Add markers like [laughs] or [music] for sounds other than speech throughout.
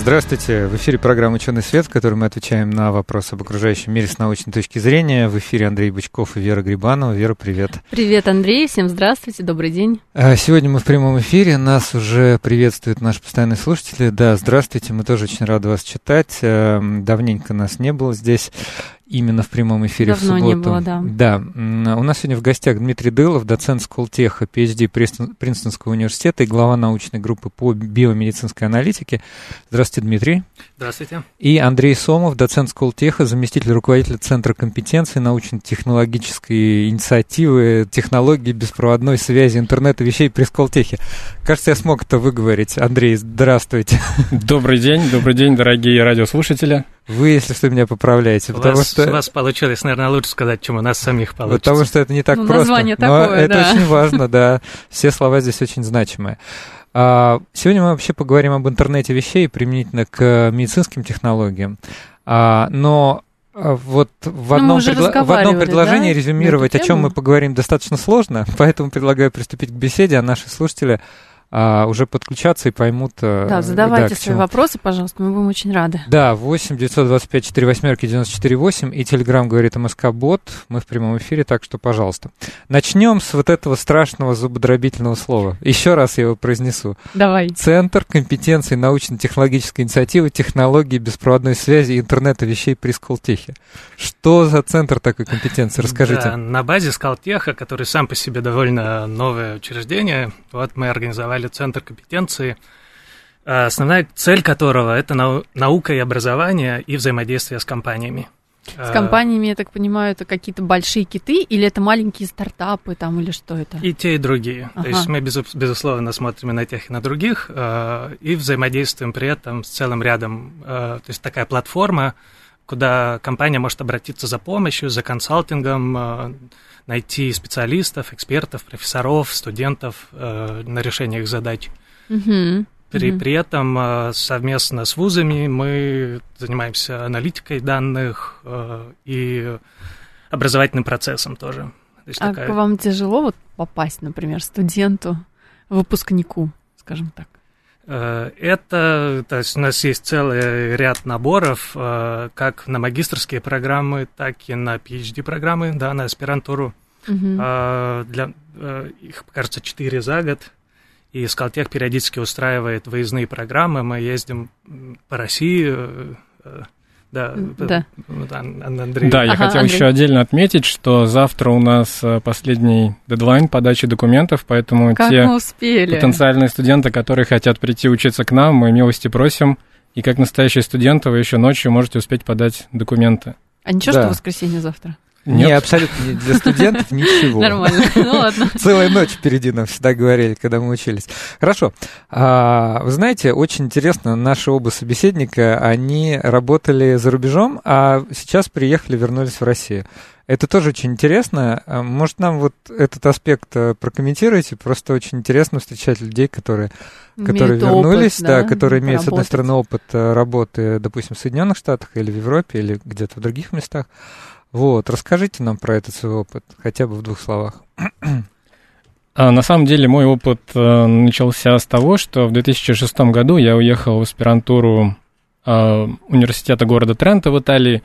Здравствуйте, в эфире программа «Ученый свет», в которой мы отвечаем на вопросы об окружающем мире с научной точки зрения. В эфире Андрей Бычков и Вера Грибанова. Вера, привет. Привет, Андрей, всем здравствуйте, добрый день. А, сегодня мы в прямом эфире, нас уже приветствуют наши постоянные слушатели. Да, здравствуйте, мы тоже очень рады вас читать. Эм, давненько нас не было здесь именно в прямом эфире Давно в субботу. не было, да. Да. У нас сегодня в гостях Дмитрий Дылов, доцент Сколтеха, PhD Принстон, Принстонского университета и глава научной группы по биомедицинской аналитике. Здравствуйте, Дмитрий. Здравствуйте. И Андрей Сомов, доцент Сколтеха, заместитель руководителя Центра компетенции научно-технологической инициативы технологии беспроводной связи интернета вещей при Сколтехе. Кажется, я смог это выговорить. Андрей, здравствуйте. Добрый день, добрый день, дорогие радиослушатели. Вы, если что, меня поправляете, У потому вас, что... у вас получилось, наверное, лучше сказать, чем у нас самих получится. Потому что это не так Ну, просто. название но такое, это да. очень [laughs] важно, да. Все слова здесь очень значимые. А, Сегодня мы вообще поговорим об интернете вещей применительно к медицинским технологиям. А, Но а, вот в Ну, одном, уже предла- в одном предложении да, резюмировать, о чем мы поговорим, достаточно сложно, [laughs] поэтому предлагаю приступить к беседе, а наши слушатели а, уже подключаться и поймут... э, Да, задавайте к свои вопросы, пожалуйста, мы будем очень рады. Да, 8 925 4 восьмерки 94 8 и Телеграм говорит МСК Бот. Мы в прямом эфире, так что, пожалуйста. Начнем с вот этого страшного зубодробительного слова. Еще раз я его произнесу. Давай. Центр компетенции научно-технологической инициативы технологии беспроводной связи и интернета вещей при Сколтехе. Что за центр такой компетенции? Расскажите. Да, на базе Скалтеха, который сам по себе довольно новое учреждение, вот мы организовали Центр компетенции, а, основная цель которого – это нау- наука и образование и взаимодействие с компаниями. С компаниями, я так понимаю, это какие-то большие киты или это маленькие стартапы там или что это? И те, и другие. Ага. То есть мы, безу- безусловно, смотрим и на тех, и на других, э, и взаимодействуем при этом с целым рядом. э, То есть такая платформа, куда компания может обратиться за помощью, за консалтингом, э, найти специалистов, экспертов, профессоров, студентов э, на решение их задач. Мгм. При, Мгм. при этом э, совместно с вузами мы занимаемся аналитикой данных э, и образовательным процессом тоже. То есть А такая- вам тяжело вот попасть, например, студенту, выпускнику, скажем так? Э, Это, то есть у нас есть целый ряд наборов, э, как на магистрские программы, так и на PhD-программы, да, на аспирантуру. А, Для, их, кажется, четыре за год. И Скалтех периодически устраивает выездные программы. Мы ездим по России. Да, да. Андрей. Да, я Ага, хотел Андрей. еще отдельно отметить, что завтра у нас э, последний дедлайн подачи документов, поэтому Как те потенциальные студенты, которые хотят прийти учиться к нам, мы милости просим. И как настоящие студенты вы еще ночью можете успеть подать документы. А ничего, Да. что воскресенье завтра? Не, Нет? абсолютно не для студентов [laughs] ничего. Нормально. Ну ладно. [laughs] Целая ночь впереди нам всегда говорили, когда мы учились. Хорошо. А, вы знаете, очень интересно, наши оба собеседника, они работали за рубежом, а сейчас приехали, вернулись в Россию. Это тоже очень интересно. А, Может, нам вот этот аспект э, прокомментируете? Просто очень интересно встречать людей, которые, которые Имеют опыт, вернулись, да, которые имеют, с одной стороны, опыт э, работы, допустим, в Соединенных Штатах или в Европе, или где-то в других местах. Вот, расскажите нам про этот свой опыт, хотя бы в двух словах. А, На самом деле мой опыт э, начался с того, что в 2006 году я уехал в аспирантуру э, университета города Трента в Италии.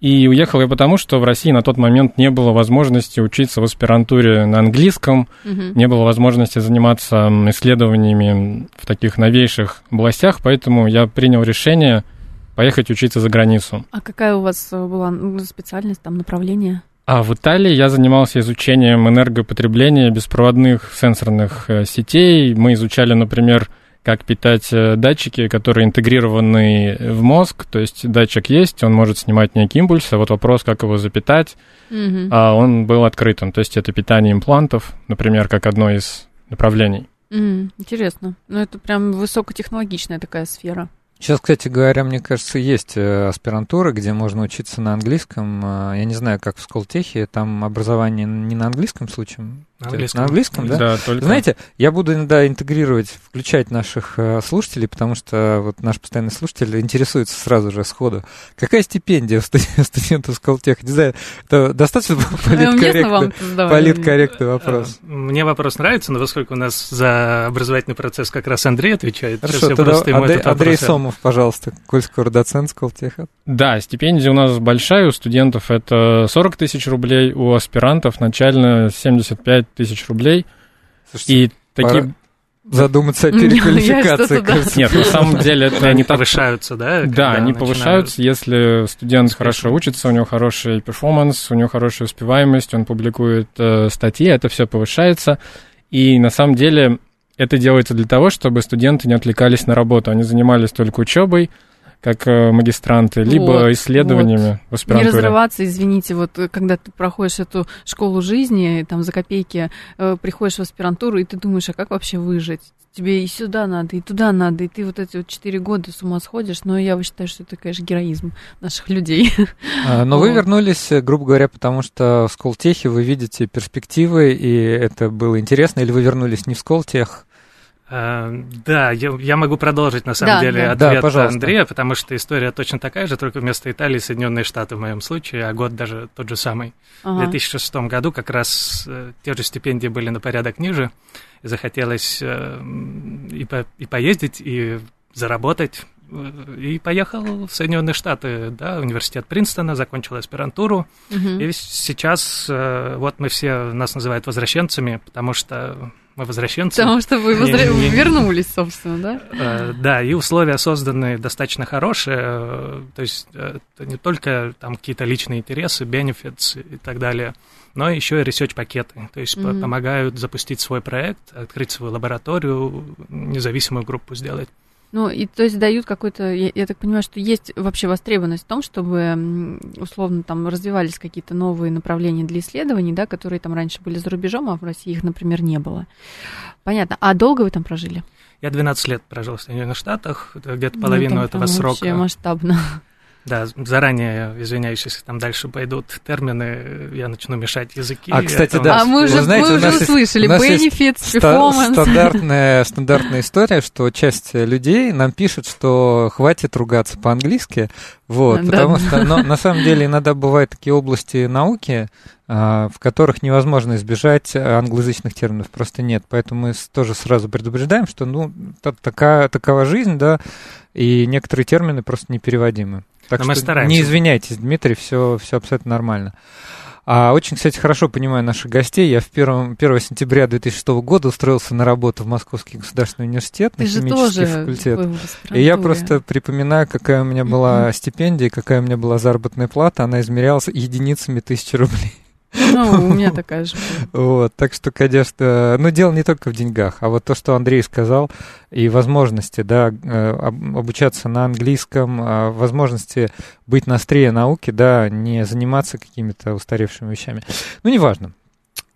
И уехал я потому, что в России на тот момент не было возможности учиться в аспирантуре на английском, Мгм. не было возможности заниматься исследованиями в таких новейших областях, поэтому я принял решение поехать учиться за границу. А какая у вас э, была ну, специальность, там, направление? А в Италии я занимался изучением энергопотребления беспроводных сенсорных э, сетей. Мы изучали, например, как питать э, датчики, которые интегрированы в мозг. То есть датчик есть, он может снимать некий импульс, а вот вопрос, как его запитать, Мгм. а он был открытым. То есть это питание имплантов, например, как одно из направлений. М, Интересно. Ну, это прям высокотехнологичная такая сфера. Сейчас, кстати говоря, мне кажется, есть э, аспирантуры, где можно учиться на английском. Э, я не знаю, как в Сколтехе, там образование не на английском случае. На английском. На английском, да? Да, только... Знаете, я буду иногда интегрировать, включать наших э, слушателей, потому что вот наш постоянный слушатель интересуется сразу же сходу. Какая стипендия у [laughs] студентов, Сколтеха? Не знаю, это достаточно [laughs] политкорректный, политкорректный вопрос. Мне вопрос нравится, но поскольку у нас за образовательный процесс как раз Андрей отвечает, Хорошо, тогда Андрей, Андрей Сомов, пожалуйста, коль скоро доцент Сколтеха. Да, стипендия у нас большая у студентов, это 40 тысяч рублей, у аспирантов начально 75 тысяч рублей. Слушайте, и такие... Задуматься о [laughs] переквалификации. Нет, на самом [laughs] деле это они повышаются, да? Да, они повышаются, если студент хорошо учится, у него хороший перформанс, у него хорошая успеваемость, он публикует э, статьи, это все повышается. И на самом деле это делается для того, чтобы студенты не отвлекались на работу, они занимались только учебой, как э, магистранты, либо вот, исследованиями вот. в аспирантуре. Не разрываться, извините, вот э, когда ты проходишь эту школу жизни, там за копейки э, приходишь в аспирантуру, и ты думаешь, а как вообще выжить? Тебе и сюда надо, и туда надо, и ты вот эти вот четыре года с ума сходишь, но я считаю, что это, конечно, героизм наших людей. А, но вы вернулись, грубо говоря, потому что в Сколтехе вы видите перспективы, и это было интересно, или вы вернулись не в Сколтех, Э, да, я, я могу продолжить на самом да, деле да. ответ да, Андрея, потому что история точно такая же, только вместо Италии Соединенные Штаты в моем случае, а год даже тот же самый. Ага. В 2006 году как раз э, те же стипендии были на порядок ниже, и захотелось э, и, по, и поездить, и заработать. И поехал в Соединенные Штаты, да, университет Принстона, закончил аспирантуру. Угу. И сейчас вот мы все, нас называют возвращенцами, потому что мы возвращенцы. Потому что вы возра... не, не, вернулись, собственно, да? Э, да, и условия созданы достаточно хорошие, э, то есть э, это не только там какие-то личные интересы, benefits и так далее, но еще и research-пакеты, то есть mm-hmm. помогают запустить свой проект, открыть свою лабораторию, независимую группу сделать. Ну, и то есть дают какой-то, я, я так понимаю, что есть вообще востребованность в том, чтобы условно там развивались какие-то новые направления для исследований, да, которые там раньше были за рубежом, а в России их, например, не было. Понятно. А долго вы там прожили? Я 12 лет прожил в Соединенных Штатах, где-то половину ну, там, этого срока. Вообще масштабно. Да, заранее извиняюсь, если там дальше пойдут термины, я начну мешать языки. А, кстати, да. А мы уже, знаете, мы уже услышали, benefits, performance. Стандартная, стандартная история, что часть людей нам пишет, что хватит ругаться по-английски, вот, да, потому что, но, на самом деле, иногда бывают такие области науки, а, в которых невозможно избежать англоязычных терминов, просто нет. Поэтому мы тоже сразу предупреждаем, что, ну, такая, такова жизнь, да, и некоторые термины просто непереводимы. Так Но что мы стараемся. не извиняйтесь, Дмитрий, все, все абсолютно нормально. А очень, кстати, хорошо понимаю наших гостей. Я в первом, 1 сентября 2006 года устроился на работу в Московский государственный университет Ты на химический факультет. И я просто припоминаю, какая у меня была стипендия, какая у меня была заработная плата. Она измерялась единицами тысячи рублей. Ну, у меня такая же. Вот, так что, конечно, ну, дело не только в деньгах, а вот то, что Андрей сказал, и возможности, да, э, обучаться на английском, а возможности быть на острие науки, да, не заниматься какими-то устаревшими вещами. Ну, неважно.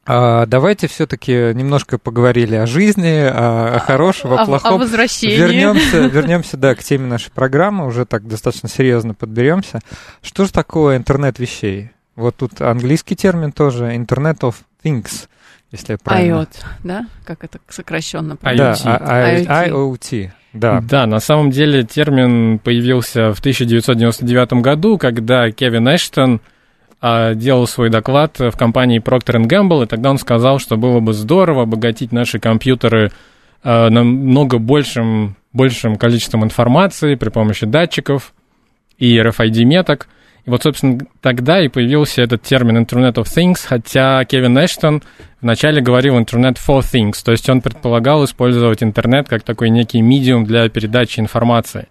А, давайте все-таки немножко поговорили о жизни, о, о хорошем, о, плохом. О возвращении. Вернемся, [laughs] вернемся, да, к теме нашей программы, уже так достаточно серьезно подберемся. Что же такое интернет вещей? Вот тут английский термин тоже, Internet of Things, если я правильно. IoT, да? Как это сокращенно? IoT. Да, IoT. IoT. Да. да, на самом деле термин появился в 1999 году, когда Кевин Эштон а, делал свой доклад в компании Procter Gamble, и тогда он сказал, что было бы здорово обогатить наши компьютеры а, намного большим, большим количеством информации при помощи датчиков и RFID-меток – и вот, собственно, тогда и появился этот термин Internet of Things, хотя Кевин Эштон вначале говорил Internet for Things, то есть он предполагал использовать интернет как такой некий медиум для передачи информации.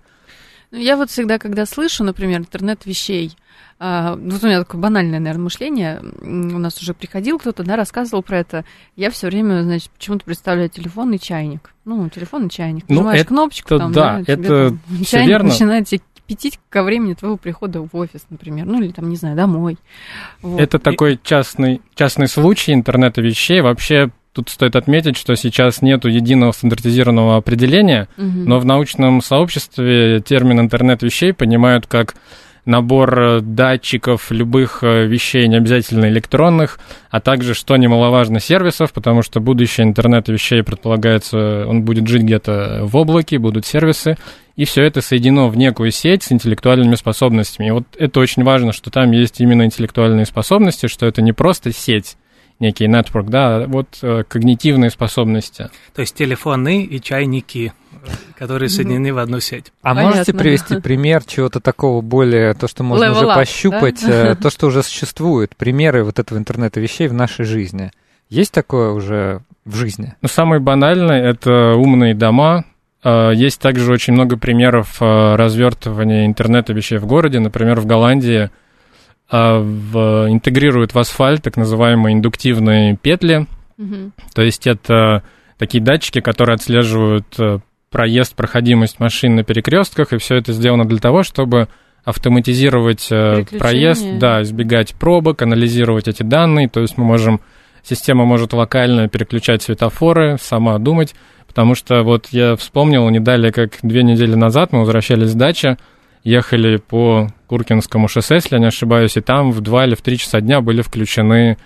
Ну, я вот всегда, когда слышу, например, интернет вещей, а, вот у меня такое банальное, наверное, мышление. У нас уже приходил кто-то, да, рассказывал про это. Я все время, значит, почему-то представляю телефон и чайник. Ну, телефон и чайник. Ну, Нажимаешь это, кнопочку, там, да, да это чайник верно. начинает тебе кипятить ко времени твоего прихода в офис, например, ну или там, не знаю, домой. Вот. Это такой частный, частный случай интернета вещей. Вообще тут стоит отметить, что сейчас нет единого стандартизированного определения, угу. но в научном сообществе термин интернет вещей понимают как набор э, датчиков любых э, вещей, не обязательно электронных, а также, что немаловажно, сервисов, потому что будущее интернета вещей предполагается, он будет жить где-то в облаке, будут сервисы, и все это соединено в некую сеть с интеллектуальными способностями. И вот это очень важно, что там есть именно интеллектуальные способности, что это не просто сеть, некий network, да, вот э, когнитивные способности. То есть телефоны и чайники, [laughs] которые соединены в одну сеть. А Понятно. можете привести пример чего-то такого более, то, что можно Level уже up, пощупать, да? Э, то, что уже существует, примеры вот этого интернета вещей в нашей жизни? Есть такое уже в жизни? Ну, самый банальный — это умные дома, э, есть также очень много примеров э, развертывания интернета вещей в городе. Например, в Голландии а, в, интегрируют в асфальт так называемые индуктивные петли. Угу. То есть это такие датчики, которые отслеживают э, проезд, проходимость машин на перекрестках, и все это сделано для того, чтобы автоматизировать э, проезд, да, избегать пробок, анализировать эти данные. То есть мы можем, система может локально переключать светофоры, сама думать, потому что вот я вспомнил, не далее, как две недели назад мы возвращались с дачи, ехали по Куркинскому шоссе, если я не ошибаюсь, и там в 2 или в 3 часа дня были включены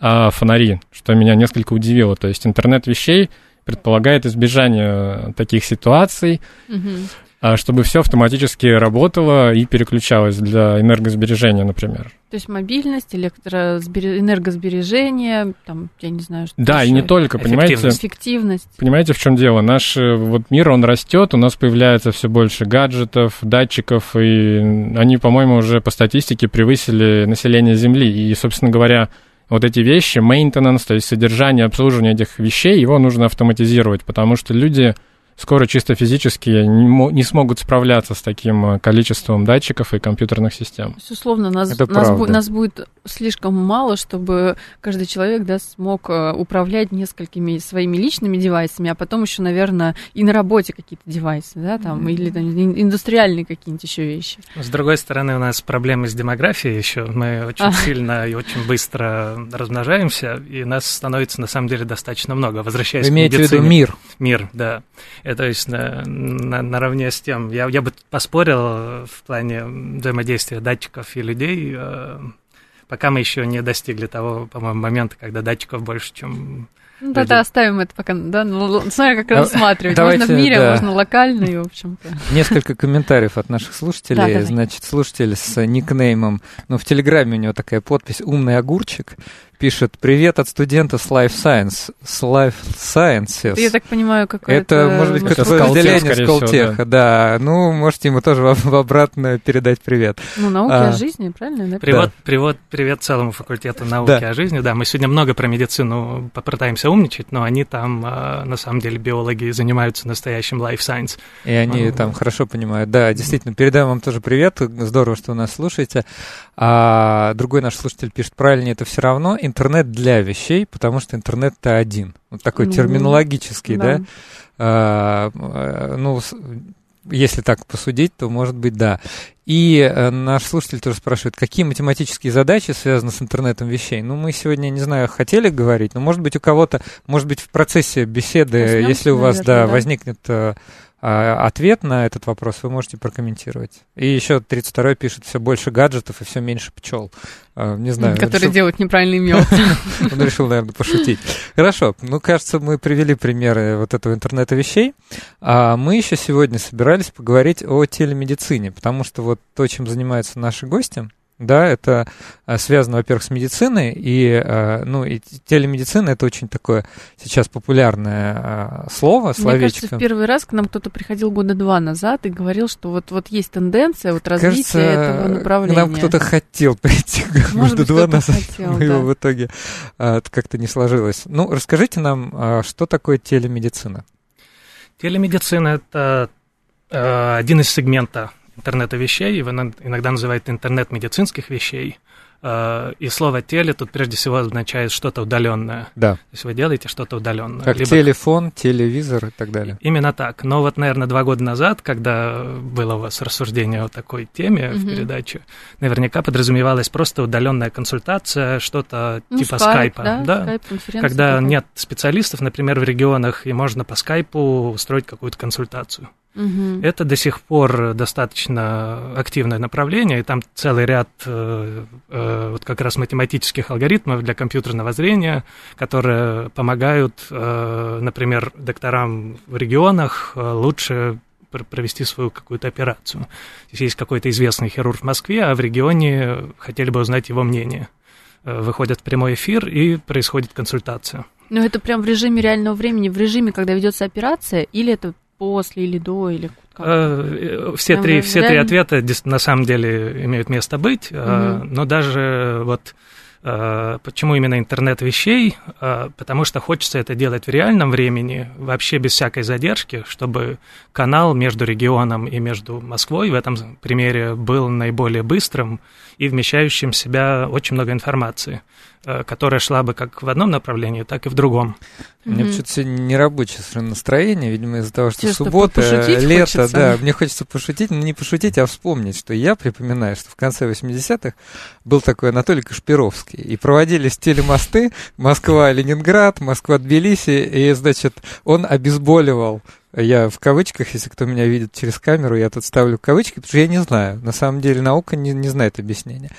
а, фонари, что меня несколько удивило. То есть интернет вещей предполагает избежание таких ситуаций. Угу. Чтобы все автоматически работало и переключалось для энергосбережения, например. То есть мобильность, электросбер... энергосбережение, там, я не знаю, что Да, еще. и не только, понимаете? Эффективность. Понимаете, в чем дело? Наш э, вот мир, он растет, у нас появляется все больше гаджетов, датчиков, и они, по-моему, уже по статистике превысили население Земли. И, собственно говоря, вот эти вещи, maintenance, то есть содержание, обслуживание этих вещей, его нужно автоматизировать, потому что люди скоро чисто физически не, не смогут справляться с таким э, количеством датчиков и компьютерных систем. Безусловно, нас, нас, бу, нас будет слишком мало, чтобы каждый человек да, смог э, управлять несколькими своими личными девайсами, а потом еще, наверное, и на работе какие-то девайсы, да, там, mm-hmm. или там, индустриальные какие-нибудь еще вещи. С другой стороны, у нас проблемы с демографией еще. Мы очень а. [laughs] сильно и очень быстро размножаемся, и нас становится на самом деле достаточно много. Возвращаясь Вы имеете к медицине. в виду мир? Мир, да. Это, то есть на, на, наравне с тем, я, я бы поспорил в плане взаимодействия датчиков и людей, э, пока мы еще не достигли того, по-моему, момента, когда датчиков больше, чем ну, да, да, оставим это пока, да, ну, смотря как рассматривать. Давайте, можно в мире, да. можно локально и, в общем-то. Несколько комментариев от наших [laughs] слушателей. Да, Значит, слушатель с никнеймом, ну, в Телеграме у него такая подпись «Умный огурчик» пишет «Привет от студента с Life Science». С Life Sciences. Я так понимаю, какое-то... Это, может быть, какое-то подразделение Сколтеха, да. да. Ну, можете ему тоже в, обратно передать привет. Ну, науки а, о жизни, правильно? Да? Привет, да. привет, привет целому факультету науки да. о жизни. Да, мы сегодня много про медицину попытаемся умничать, но они там, а, на самом деле, биологи занимаются настоящим Life Science. И они а, там хорошо понимают. Да, действительно, передаем вам тоже привет. Здорово, что вы нас слушаете. А другой наш слушатель пишет, правильнее это все равно интернет для вещей, потому что интернет-то один. Вот такой ну, терминологический, да? да? А, ну, если так посудить, то может быть да. И э, наш слушатель тоже спрашивает, какие математические задачи связаны с интернетом вещей? Ну, мы сегодня, не знаю, хотели говорить, но может быть у кого-то, может быть в процессе беседы, Возьмем, если у вас наверное, да, да. возникнет э, ответ на этот вопрос вы можете прокомментировать. И еще 32-й пишет все больше гаджетов и все меньше пчел. А, не знаю. Которые решил... делают неправильный мед. [laughs] Он решил, наверное, пошутить. Хорошо. Ну, кажется, мы привели примеры вот этого интернета вещей. А мы еще сегодня собирались поговорить о телемедицине, потому что вот то, чем занимаются наши гости, да, это а, связано, во-первых, с медициной, и, а, ну, и телемедицина это очень такое сейчас популярное а, слово, словечко. Мне кажется, в первый раз к нам кто-то приходил года два назад и говорил, что вот, вот есть тенденция вот развития кажется, этого направления. К нам кто-то хотел прийти Может года два назад, хотел, [laughs] да. в итоге как-то не сложилось. Ну, расскажите нам, что такое телемедицина? Телемедицина – это один из сегментов интернета вещей, его иногда называют интернет медицинских вещей. Э, и слово теле тут прежде всего означает что-то удаленное. Да. То есть вы делаете что-то удаленное. Как либо- телефон, телевизор и так далее. Именно так. Но вот, наверное, два года назад, когда было у вас рассуждение о такой теме в Мгм. передаче, наверняка подразумевалась просто удаленная консультация, что-то Ну, типа скайп, скайпа. да, скайп, конференция когда нет специалистов, например, в регионах, и можно по скайпу устроить какую-то консультацию. Мгм. Это до сих пор достаточно активное направление, и там целый ряд э, э, вот как раз математических алгоритмов для компьютерного зрения, которые помогают, э, например, докторам в регионах э, лучше пр- провести свою какую-то операцию. Если есть какой-то известный хирург в Москве, а в регионе хотели бы узнать его мнение. Э, Выходят в прямой эфир, и происходит консультация. Но это прям в режиме реального времени, в режиме, когда ведется операция, или это после, или до, или как? Э, Все три, все три ответа на самом деле имеют место быть, э, но даже вот э, почему именно интернет вещей? Э, Потому что хочется это делать в реальном времени, вообще без всякой задержки, чтобы канал между регионом и между Москвой в этом примере был наиболее быстрым и вмещающим в себя очень много информации, э, которая шла бы как в одном направлении, так и в другом. У меня Мгм. почему-то сегодня нерабочее настроение, видимо, из-за того, что что, суббота, пошутить лето, хочется? да, мне хочется пошутить, но не пошутить, а вспомнить, что я припоминаю, что в конце 80-х был такой Анатолий Кашпировский, и проводились телемосты Москва-Ленинград, Москва-Тбилиси, и, значит, он обезболивал я в кавычках, если кто меня видит через камеру, я тут ставлю кавычки, потому что я не знаю. На самом деле наука не, не знает объяснения.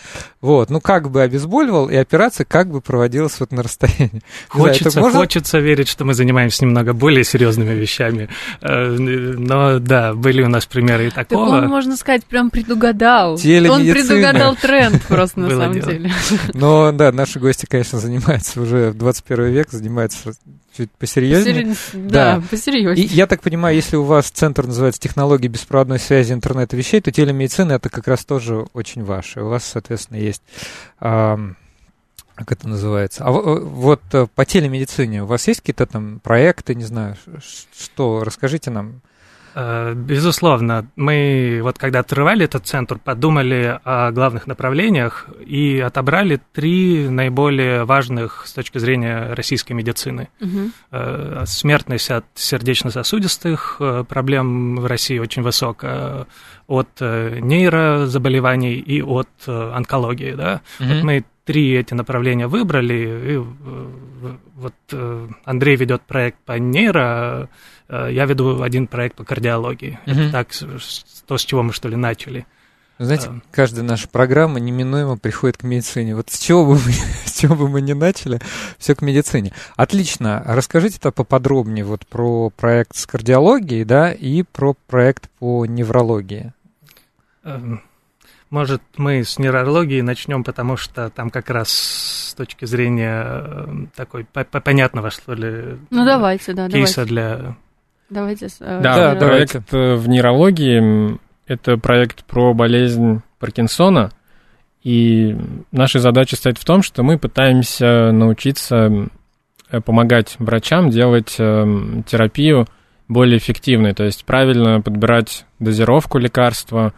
Вот, ну как бы обезболивал, и операция как бы проводилась вот на расстоянии. [laughs] Не знаю, Хочется, можно- хочется верить, что мы занимаемся немного более серьезными вещами. Э, Но да, были у нас примеры и Так такого. он, можно сказать, прям предугадал. Он предугадал тренд [laughs] просто на самом деле. Но да, наши гости, конечно, занимаются уже в 21 век, занимаются чуть посерьезнее. Посери- Да, Да. посерьезнее. И я так понимаю, если у вас центр называется технологии беспроводной связи интернета вещей, то телемедицина это как раз тоже очень ваше. У вас, соответственно, есть ам, как это называется? А во- вот э, по телемедицине у вас есть какие-то там проекты, не знаю, что? Расскажите нам. Э, Безусловно, мы вот когда открывали этот центр, подумали о главных направлениях и отобрали три наиболее важных с точки зрения российской медицины. Э, Смертность от сердечно-сосудистых э, проблем в России очень высокая, от нейрозаболеваний и от онкологии. Да? Вот мы три эти направления выбрали. И, вот Андрей ведет проект по нейро, я веду один проект по кардиологии. Мгм. Это так, то, с чего мы что ли начали. Знаете, Эм. каждая наша программа неминуемо приходит к медицине. Вот с чего бы мы, [laughs] с чего бы мы ни начали, все к медицине. Отлично. Расскажите то поподробнее вот про проект с кардиологией, да, и про проект по неврологии. Эм, Может, мы с нейрологии начнем, потому что там как раз с точки зрения э, такой по- по- понятного, что ли, Ну, давайте, да, кейса давайте. для... Давайте. э, Да, э, давайте. проект э, в нейрологии это проект про болезнь Паркинсона. И наша задача стоит в том, что мы пытаемся научиться э, помогать врачам делать терапию более эффективной, то есть правильно подбирать дозировку лекарства.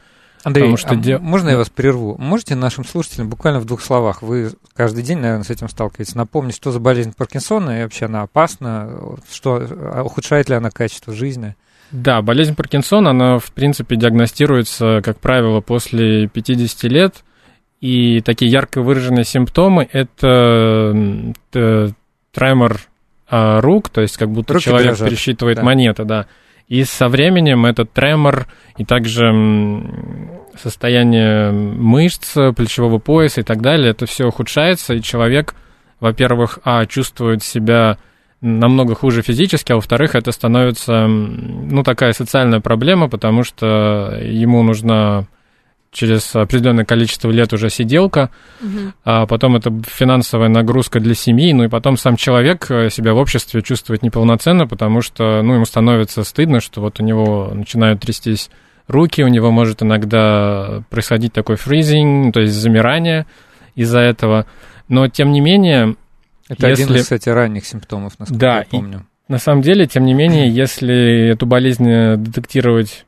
Андрей, Потому что а де- можно я вас прерву? Можете нашим слушателям буквально в двух словах, вы каждый день, наверное, с этим сталкиваетесь, напомнить, что за болезнь Паркинсона и вообще она опасна, что а ухудшает ли она качество жизни? Да, болезнь Паркинсона, она, в принципе, диагностируется, как правило, после 50 лет. И такие ярко выраженные симптомы – это тремор а, рук, то есть как будто Руки человек дрожат, пересчитывает да. монеты, да. И со временем этот тремор и также состояние мышц, плечевого пояса и так далее, это все ухудшается, и человек, во-первых, а, чувствует себя намного хуже физически, а во-вторых, это становится, ну, такая социальная проблема, потому что ему нужна через определенное количество лет уже сиделка, мгм. а потом это финансовая нагрузка для семьи, ну и потом сам человек э, себя в обществе чувствует неполноценно, потому что, ну, ему становится стыдно, что вот у него начинают трястись руки, у него может иногда происходить такой фризинг, то есть замирание из-за этого. Но, тем не менее, Это один Если- из, кстати, ранних симптомов, насколько Да, я и- помню. На самом деле, тем не менее, если эту болезнь э, детектировать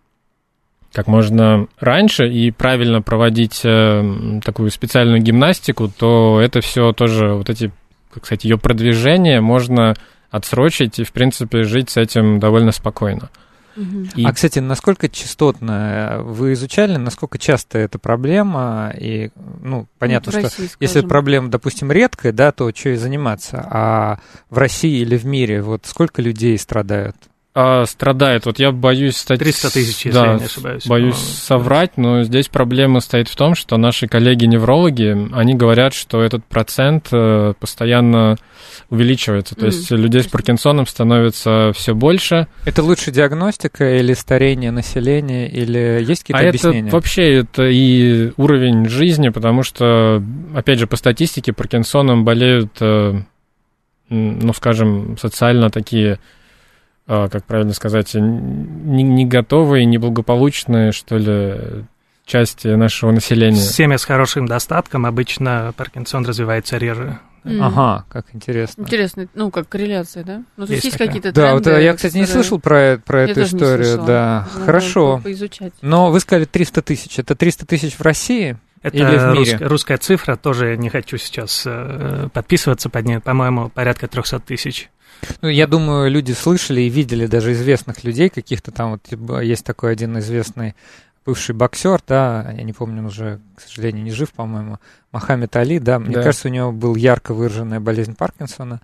как можно раньше и правильно проводить э, такую специальную гимнастику, то это все тоже вот эти, как сказать, ее продвижение можно отсрочить и, в принципе, жить с этим довольно спокойно. И... А, кстати, насколько частотно вы изучали, насколько часто эта проблема? И, ну, понятно, ну, что России, если проблема, допустим, редкая, да, то что и заниматься. А в России или в мире, вот сколько людей страдают? А, страдает. Вот я боюсь стать... 300 тысяч, если да, я не ошибаюсь. Боюсь соврать, но здесь проблема стоит в том, что наши коллеги-неврологи, они говорят, что этот процент э, постоянно увеличивается. То mm. есть людей с Паркинсоном становится все больше. Это лучше диагностика или старение населения, или есть какие-то а объяснения? Это вообще это и уровень жизни, потому что, опять же, по статистике Паркинсоном болеют, э, ну, скажем, социально такие как правильно сказать, не, не готовые, неблагополучные, что ли, части нашего населения. Семья с хорошим достатком обычно Паркинсон развивается реже. Mm. Ага, как интересно. Интересно, ну, как корреляция, да? Ну, то есть, есть какие-то Да, вот я, кстати, не слышал про, про эту историю, да. Надо Хорошо. Поизучать. Но вы сказали 300 тысяч. Это 300 тысяч в России? Это Или в мире? Рус, русская цифра, тоже не хочу сейчас э, подписываться под ней, по-моему, порядка 300 тысяч. Ну, я думаю, люди слышали и видели даже известных людей, каких-то там, вот типа, есть такой один известный бывший боксер, да, я не помню, он уже, к сожалению, не жив, по-моему, Мохаммед Али, да, мне да. кажется, у него был ярко выраженная болезнь Паркинсона.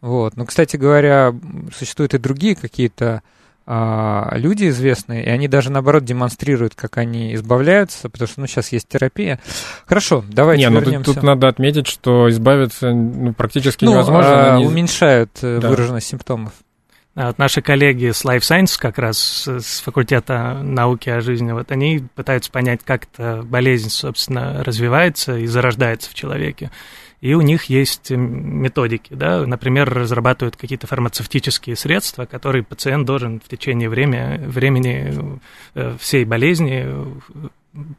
Вот. Но, кстати говоря, существуют и другие какие-то люди известные, и они даже наоборот демонстрируют, как они избавляются, потому что ну, сейчас есть терапия. Хорошо, давайте Не, вернемся. Ну, тут, тут надо отметить, что избавиться ну, практически ну, невозможно. А, они... Уменьшают э, да. выраженность симптомов. Вот наши коллеги с Life Science, как раз с факультета науки о жизни, вот они пытаются понять, как эта болезнь, собственно, развивается и зарождается в человеке. И у них есть методики, да, например, разрабатывают какие-то фармацевтические средства, которые пациент должен в течение время, времени э, всей болезни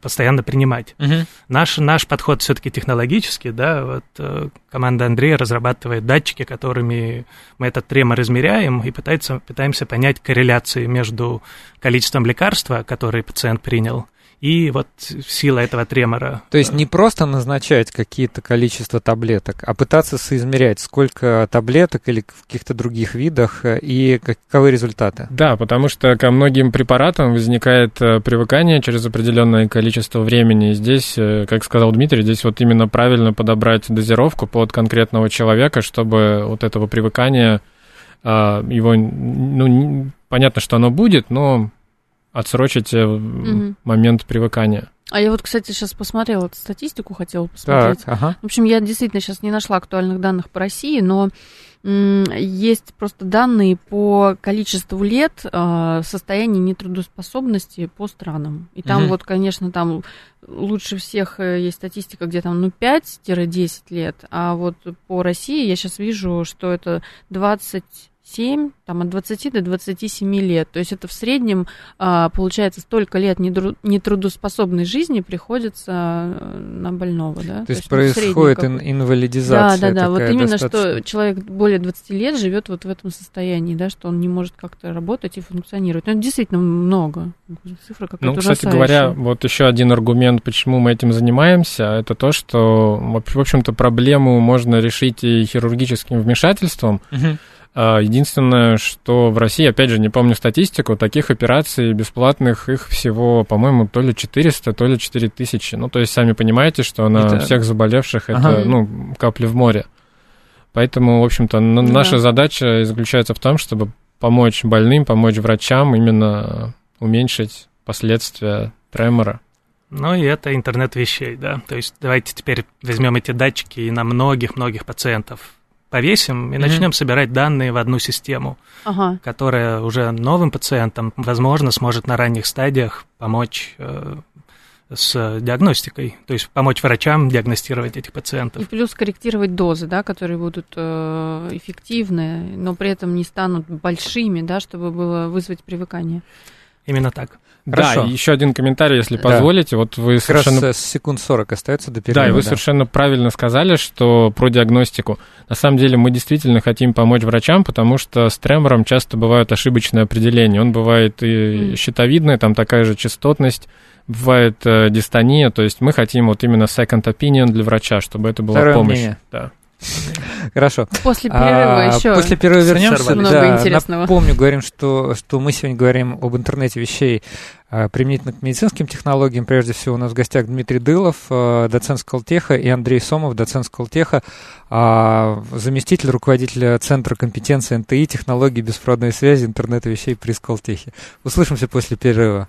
постоянно принимать. Uh-huh. Наш, наш подход все-таки технологический, да, вот э, команда Андрея разрабатывает датчики, которыми мы этот тремор измеряем и пытается, пытаемся понять корреляции между количеством лекарства, которое пациент принял, и вот сила этого тремора. То есть не просто назначать какие-то количество таблеток, а пытаться соизмерять, сколько таблеток или в каких-то других видах э, и каковы результаты. Да, потому что ко многим препаратам возникает э, привыкание через определенное количество времени. Здесь, э, как сказал Дмитрий, здесь вот именно правильно подобрать дозировку под конкретного человека, чтобы вот этого привыкания его, ну, понятно, что оно будет, но отсрочить угу. момент привыкания. А я вот, кстати, сейчас посмотрела эту статистику, хотела посмотреть. Так, ага. В общем, я действительно сейчас не нашла актуальных данных по России, но есть просто данные по количеству лет э, состояния нетрудоспособности по странам. И там угу. вот, конечно, там лучше всех э, есть статистика, где там ну 5-10 лет, а вот по России я сейчас вижу, что это 20 7, там от 20 до 27 лет. То есть это в среднем, а, получается, столько лет нетрудоспособной жизни приходится э, на больного. Да? То, То есть происходит ин- инвалидизация. Да, да, да. Вот именно, достаточно... что человек более 20 лет живет вот в этом состоянии, да, что он не может как-то работать и функционировать. Но ну, это действительно много. Цифра какая-то Ну, кстати говоря, вот еще один аргумент, почему мы этим занимаемся, это то, что, в общем-то, проблему можно решить и хирургическим вмешательством. Угу а, единственное, что в России, опять же, не помню статистику, таких операций бесплатных их всего, по-моему, то ли 400, то ли 4000. Ну, то есть, сами понимаете, что на это... всех заболевших это, ага. ну, капли в море. Поэтому, в общем-то, да. наша задача заключается в том, чтобы помочь больным, помочь врачам именно уменьшить последствия тремора. Ну и это интернет вещей, да. То есть давайте теперь возьмем эти датчики и на многих-многих пациентов повесим и mm-hmm. начнем собирать данные в одну систему, ага. которая уже новым пациентам, возможно, сможет на ранних стадиях помочь э, с диагностикой, то есть помочь врачам диагностировать этих пациентов. И плюс корректировать дозы, да, которые будут э, эффективны, но при этом не станут большими, да, чтобы было вызвать привыкание. Именно так. Хорошо. Да, и еще один комментарий, если Да. позволите. Вот вы Как раз совершенно... э, секунд 40 остается до перерыва. Да, и вы совершенно правильно сказали, что про диагностику. На самом деле мы действительно хотим помочь врачам, потому что с тремором часто бывают ошибочные определения. Он бывает и щитовидный, там такая же частотность, бывает э, дистония. То есть мы хотим вот именно second opinion для врача, чтобы это была Второе помощь. мнение. Да. Хорошо. После перерыва А, еще. После перерыва вернемся. Много Да, интересного. Напомню, говорим, что, что мы сегодня говорим об интернете вещей а, применительно к медицинским технологиям. Прежде всего у нас в гостях Дмитрий Дылов, а, доцент Сколтеха, и Андрей Сомов, доцент Сколтеха, а, заместитель руководителя Центра компетенции НТИ, технологии беспроводной связи, интернета вещей при Сколтехе. Услышимся после перерыва.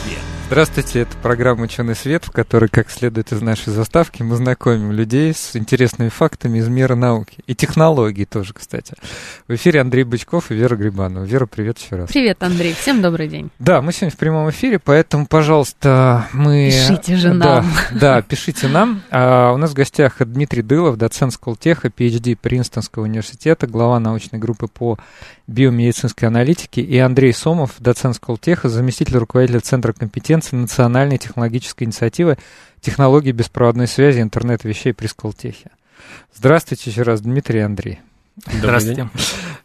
Здравствуйте, это программа «Ученый свет», в которой, как следует из нашей заставки, мы знакомим людей с интересными фактами из мира науки. И технологий тоже, кстати. В эфире Андрей Бычков и Вера Грибанова. Вера, привет еще раз. Привет, Андрей. Всем добрый день. Да, мы сегодня в прямом эфире, поэтому, пожалуйста, мы... Пишите же Да, нам. Да, пишите нам. А, у нас в гостях Дмитрий Дылов, доцент Сколтеха, PhD Принстонского университета, глава научной группы по биомедицинской аналитике, и Андрей Сомов, доцент Сколтеха, заместитель руководителя Центра компетенции национальной технологической инициативы технологии беспроводной связи интернет вещей при Сколтехе. Здравствуйте еще раз, Дмитрий и Андрей. Здравствуйте.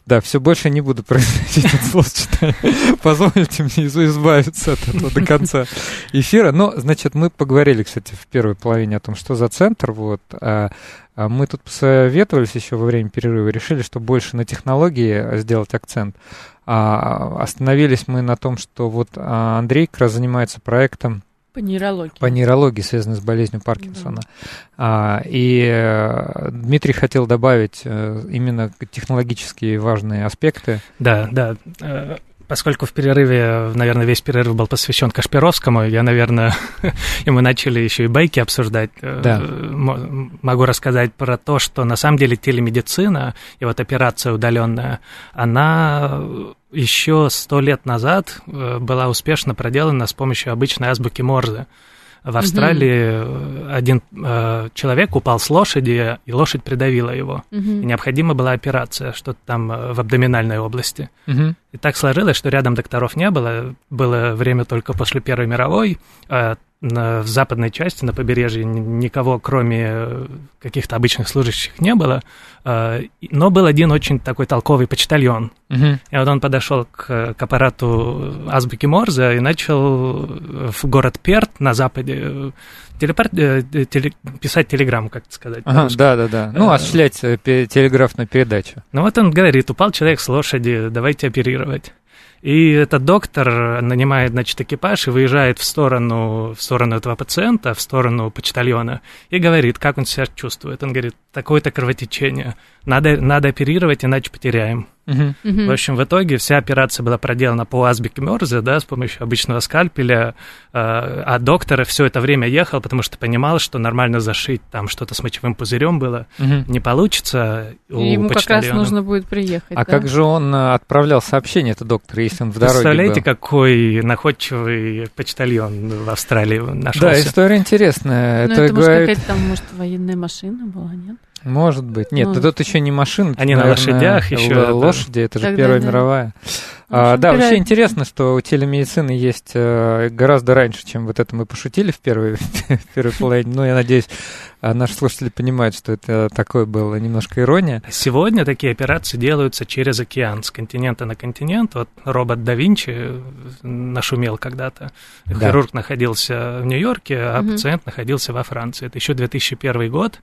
Да, все больше не буду произносить это словосочетание. Позвольте мне из- избавиться от этого до конца эфира. Но, значит, мы поговорили, кстати, в первой половине о том, что за центр. Вот. А, мы тут посоветовались еще во время перерыва, решили, что больше на технологии сделать акцент. А, остановились мы на том, что вот а, Андрей как раз занимается проектом По нейрологии. по нейрологии, связанной с болезнью Паркинсона. А, и э, Дмитрий хотел добавить э, именно технологические важные аспекты. Да, да. Поскольку в перерыве, наверное, весь перерыв был посвящен Кашпировскому, я, наверное, [laughs] и мы начали еще и байки обсуждать. э, Да. мо- Могу рассказать про то, что на самом деле телемедицина и вот операция удаленная, она еще сто лет назад э, была успешно проделана с помощью обычной азбуки Морзе. В Австралии э, один э, человек упал с лошади, и лошадь придавила его. И Мгм. необходима была операция, что-то там э, в абдоминальной области. И так сложилось, что рядом докторов не было. Было время только после Первой мировой. на- в западной части, на побережье, никого, кроме э, каких-то обычных служащих, не было. А, Но был один очень такой толковый почтальон. Мгм. И вот он подошел к, к аппарату азбуки Морзе и начал э, в город Перт на западе э, телепорт, э, теле- писать телеграмму, как сказать. Ага, по-русски. да, да, да. Ну, Э, осуществлять э, телеграфную передачу. Ну вот он говорит, упал человек с лошади, давайте оперировать. И этот доктор нанимает, значит, экипаж и выезжает в сторону, в сторону этого пациента, в сторону почтальона, и говорит, как он себя чувствует. Он говорит, такое-то кровотечение, надо, надо оперировать, иначе потеряем. Мгм. В общем, в итоге вся операция была проделана по азбуке Морзе, да, с помощью обычного скальпеля, э, а доктор все это время ехал, потому что понимал, что нормально зашить там что-то с мочевым пузырем было Мгм. не получится у Ему как раз нужно будет приехать. А да? как же он э, отправлял сообщение, это доктор, если он в дороге Представляете, был? какой находчивый почтальон в Австралии нашелся? Да, история интересная. Ну, это, это, может, говорит, какая-то там, может, военная машина была, нет? Может быть. Нет, Ну. ну, тут еще не машина. тут, Они на наверное, лошадях еще. Лошади, это же Тогда Первая да. мировая. А, да, вообще интересно, что у телемедицины есть э, гораздо раньше, чем вот это мы пошутили в первой, [laughs] в первой половине. Ну, я надеюсь, наши слушатели понимают, что это такое было немножко ирония. Сегодня такие операции делаются через океан, с континента на континент. Вот робот да Винчи нашумел когда-то. Да. Хирург находился в Нью-Йорке, а Мгм. пациент находился во Франции. Это еще 2001 год,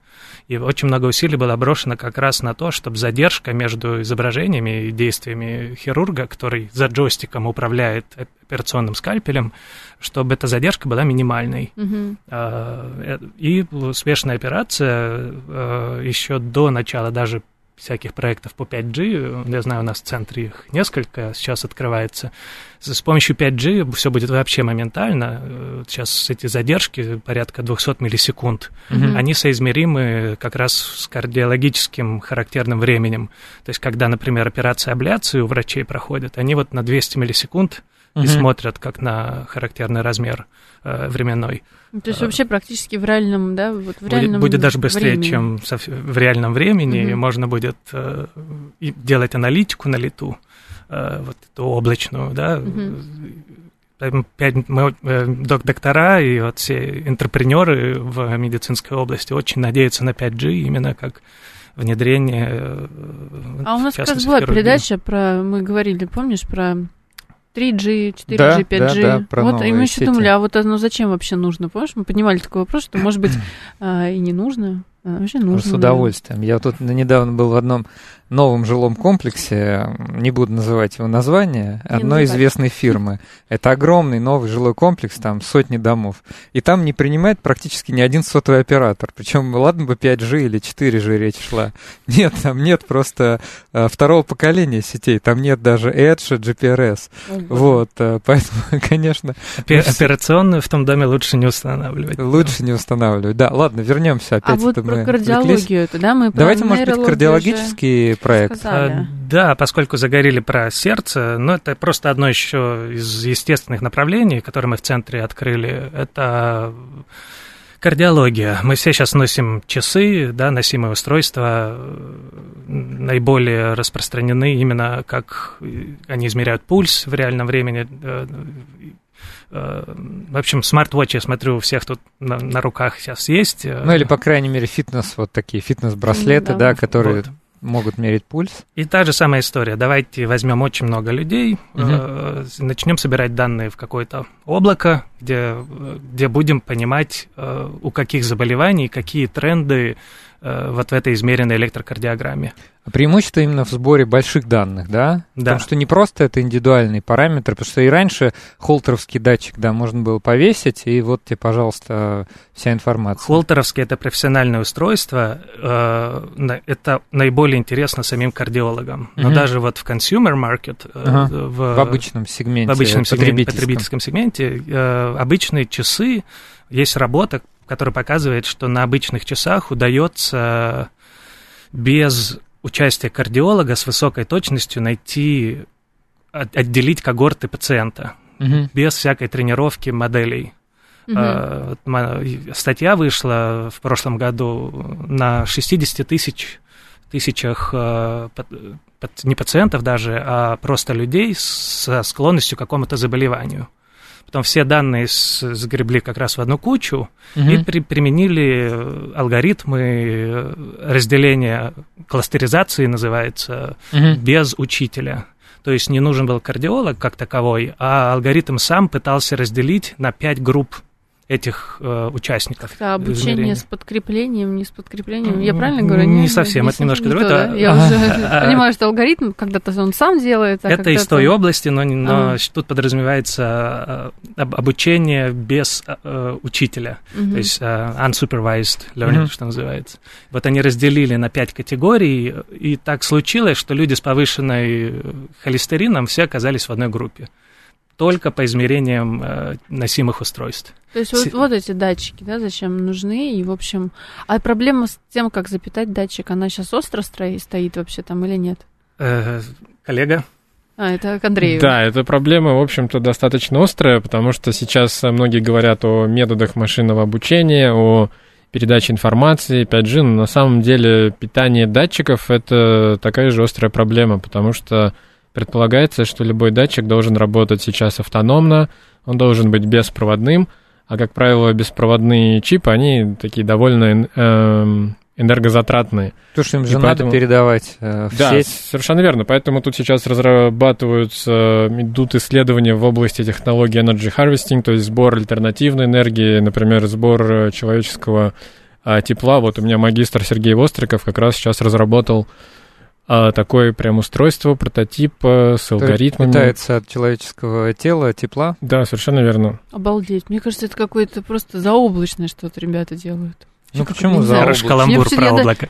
и очень много усилий было брошено как раз на то, чтобы задержка между изображениями и действиями хирурга, который за джойстиком управляет операционным скальпелем, чтобы эта задержка была минимальной. Э, И успешная операция э, еще до начала даже всяких проектов по 5G, я знаю, у нас в центре их несколько сейчас открывается, с помощью 5G все будет вообще моментально. Э, Сейчас эти задержки порядка 200 миллисекунд, Мгм. они соизмеримы как раз с кардиологическим характерным временем. То есть, когда, например, операция абляции у врачей проходит, они вот на 200 миллисекунд и смотрят как на характерный размер э, временной. То есть вообще практически в реальном, да, вот в Будет, реальном будет даже быстрее, времени. чем в реальном времени. Мгм. Можно будет э, делать аналитику на лету, э, вот эту облачную, да. Поэтому пять- мы, э, док- доктора и вот все интерпренеры в медицинской области очень надеются на 5G именно как внедрение. э, А у нас как раз была передача про, мы говорили, помнишь, про 3G, 4G, Да, 5G. да, да, про вот, и мы еще сети. думали, а вот оно зачем вообще нужно? Помнишь, мы поднимали такой вопрос, что, может быть, [clears throat] а, и не нужно. А вообще нужно. С удовольствием. Я тут недавно был в одном новом жилом комплексе, не буду называть его название, одной называй. известной фирмы. Это огромный новый жилой комплекс, там сотни домов. И там не принимает практически ни один сотовый оператор. Причем, ладно бы 5G или 4G речь шла. [laughs] Нет, там нет просто э, второго поколения сетей. Там нет даже Edge, GPRS. Вот, э, [laughs] поэтому, конечно, Операционную в том доме лучше не устанавливать. лучше не устанавливать. Да, ладно, вернемся опять. А вот про кардиологию это, да, мы про Давайте, может быть, кардиологический проект. сказали. А, Да, поскольку заговорили про сердце, но это просто одно еще из естественных направлений, которые мы в центре открыли. Это кардиология. Мы все сейчас носим часы, да, носимые устройства, э, наиболее распространены именно как э, они измеряют пульс в реальном времени. Э, В общем, смарт-вотчи, я смотрю, у всех тут на, на руках сейчас есть. э, Ну или, по крайней мере, фитнес, вот такие фитнес-браслеты, да. да, которые Вот. могут мерить пульс. И та же самая история. Давайте возьмем очень много людей, Мгм. э, начнем собирать данные в какое-то облако, где, где будем понимать, э, у каких заболеваний, какие тренды вот в этой измеренной электрокардиограмме. А Преимущество именно в сборе больших данных, да? Да. Потому что не просто это индивидуальные параметры, потому что и раньше холтеровский датчик, да, можно было повесить, и вот тебе, пожалуйста, вся информация. Холтеровские это профессиональное устройство, э, это наиболее интересно самим кардиологам. Но Мгм. даже вот в consumer market, э, Ага. в, В обычном сегменте, в обычном сегменте, потребительском. потребительском сегменте э, обычные часы, есть работа, которая показывает, что на обычных часах удается без участия кардиолога с высокой точностью найти, от- отделить когорты пациента Мгм. без всякой тренировки моделей. Ма- статья вышла в прошлом году на 60 тысяч тысячах пат- не пациентов даже, а просто людей со склонностью к какому-то заболеванию. Потом все данные сгребли как раз в одну кучу и Мгм. при- применили э, алгоритмы э, разделения кластеризации, называется, Мгм. без учителя. То есть не нужен был кардиолог как таковой, а алгоритм сам пытался разделить на пять групп этих э, участников. Да, обучение измерения. с подкреплением, не с подкреплением. Я правильно говорю? не совсем, это с- немножко не другое, это- да? Я [laughs] уже понимаю, что алгоритм когда-то он сам делает, а Это из той области, но, не- но Ага. тут подразумевается э, об- обучение без э, учителя, то есть э, unsupervised learning, что называется. Вот они разделили на пять категорий, и так случилось, что люди с повышенной холестерином все оказались в одной группе. Только по измерениям э, носимых устройств. То есть вот, вот эти датчики, да, зачем нужны, и, в общем... А проблема с тем, как запитать датчик, она сейчас остро стро- стоит вообще там или нет? Э, коллега? А, это к Андрею. Да, эта проблема, в общем-то, достаточно острая, потому что сейчас многие говорят о методах машинного обучения, о передаче информации, 5G, но на самом деле питание датчиков — это такая же острая проблема, потому что предполагается, что любой датчик должен работать сейчас автономно, он должен быть беспроводным, а, как правило, беспроводные чипы, они такие довольно эм, энергозатратные. Потому что им И же поэтому- надо передавать э, в Да, сеть. совершенно верно. Поэтому тут сейчас разрабатываются, идут исследования в области технологии Energy Harvesting, то есть сбор альтернативной энергии, например, сбор э, человеческого а, тепла. Вот у меня магистр Сергей Востриков как раз сейчас разработал а, такое прям устройство, прототип с алгоритмами. питается от человеческого тела, тепла. Да, совершенно верно. Обалдеть. Мне кажется, это какое-то просто заоблачное что-то ребята делают. Ну почему заоблачно? каламбур про облако.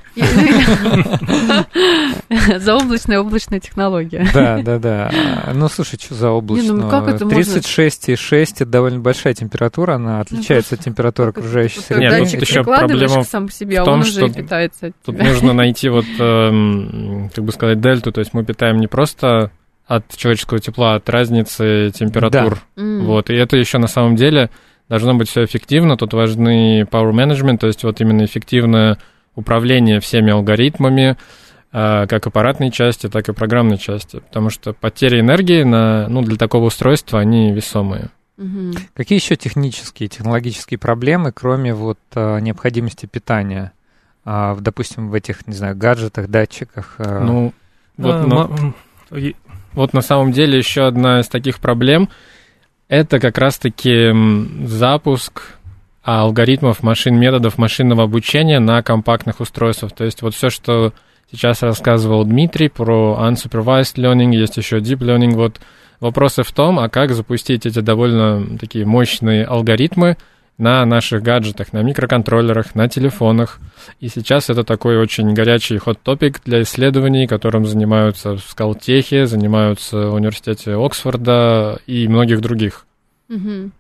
Заоблачная облачная технология. Да, да, да. А, Ну, слушай, что за облачно? ну можно? 36,6 это довольно большая температура, она отличается от температуры окружающей среды. Нет, ну, тут еще проблема сам себе, а в том, он уже что и питается от Тут нужно [laughs] найти вот, эм, как бы сказать, дельту, то есть мы питаем не просто от человеческого тепла, от разницы температур. Да. Вот, и это еще на самом деле должно быть все эффективно. Тут важны power management, то есть вот именно эффективное управление всеми алгоритмами, а, как аппаратной части, так и программной части, потому что потери энергии на, ну, для такого устройства, они весомые. Угу. Какие еще технические, технологические проблемы, кроме вот а, необходимости питания, а, допустим, в этих, не знаю, гаджетах, датчиках? Ну, вот, а, на, вот на самом деле еще одна из таких проблем – это как раз-таки запуск алгоритмов машин, методов машинного обучения на компактных устройствах. То есть вот все, что сейчас рассказывал Дмитрий про unsupervised learning, есть еще deep learning. Вот вопросы в том, а как запустить эти довольно такие мощные алгоритмы на наших гаджетах, на микроконтроллерах, на телефонах. И сейчас это такой очень горячий ход-топик для исследований, которым занимаются в Скалтехе, занимаются в университете Оксфорда и многих других. Угу.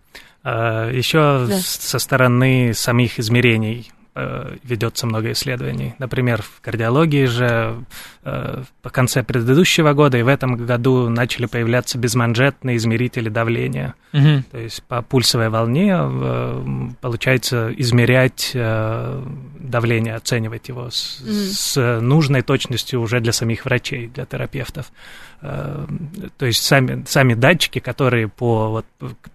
А, Еще да. со стороны самих измерений э, ведется много исследований. Например, в кардиологии же э, по конце предыдущего года и в этом году начали появляться безманжетные измерители давления. Угу. То есть по пульсовой волне э, получается измерять давление, оценивать его с, угу. с нужной точностью уже для самих врачей, для терапевтов. Э, то есть сами, сами датчики, которые по, вот,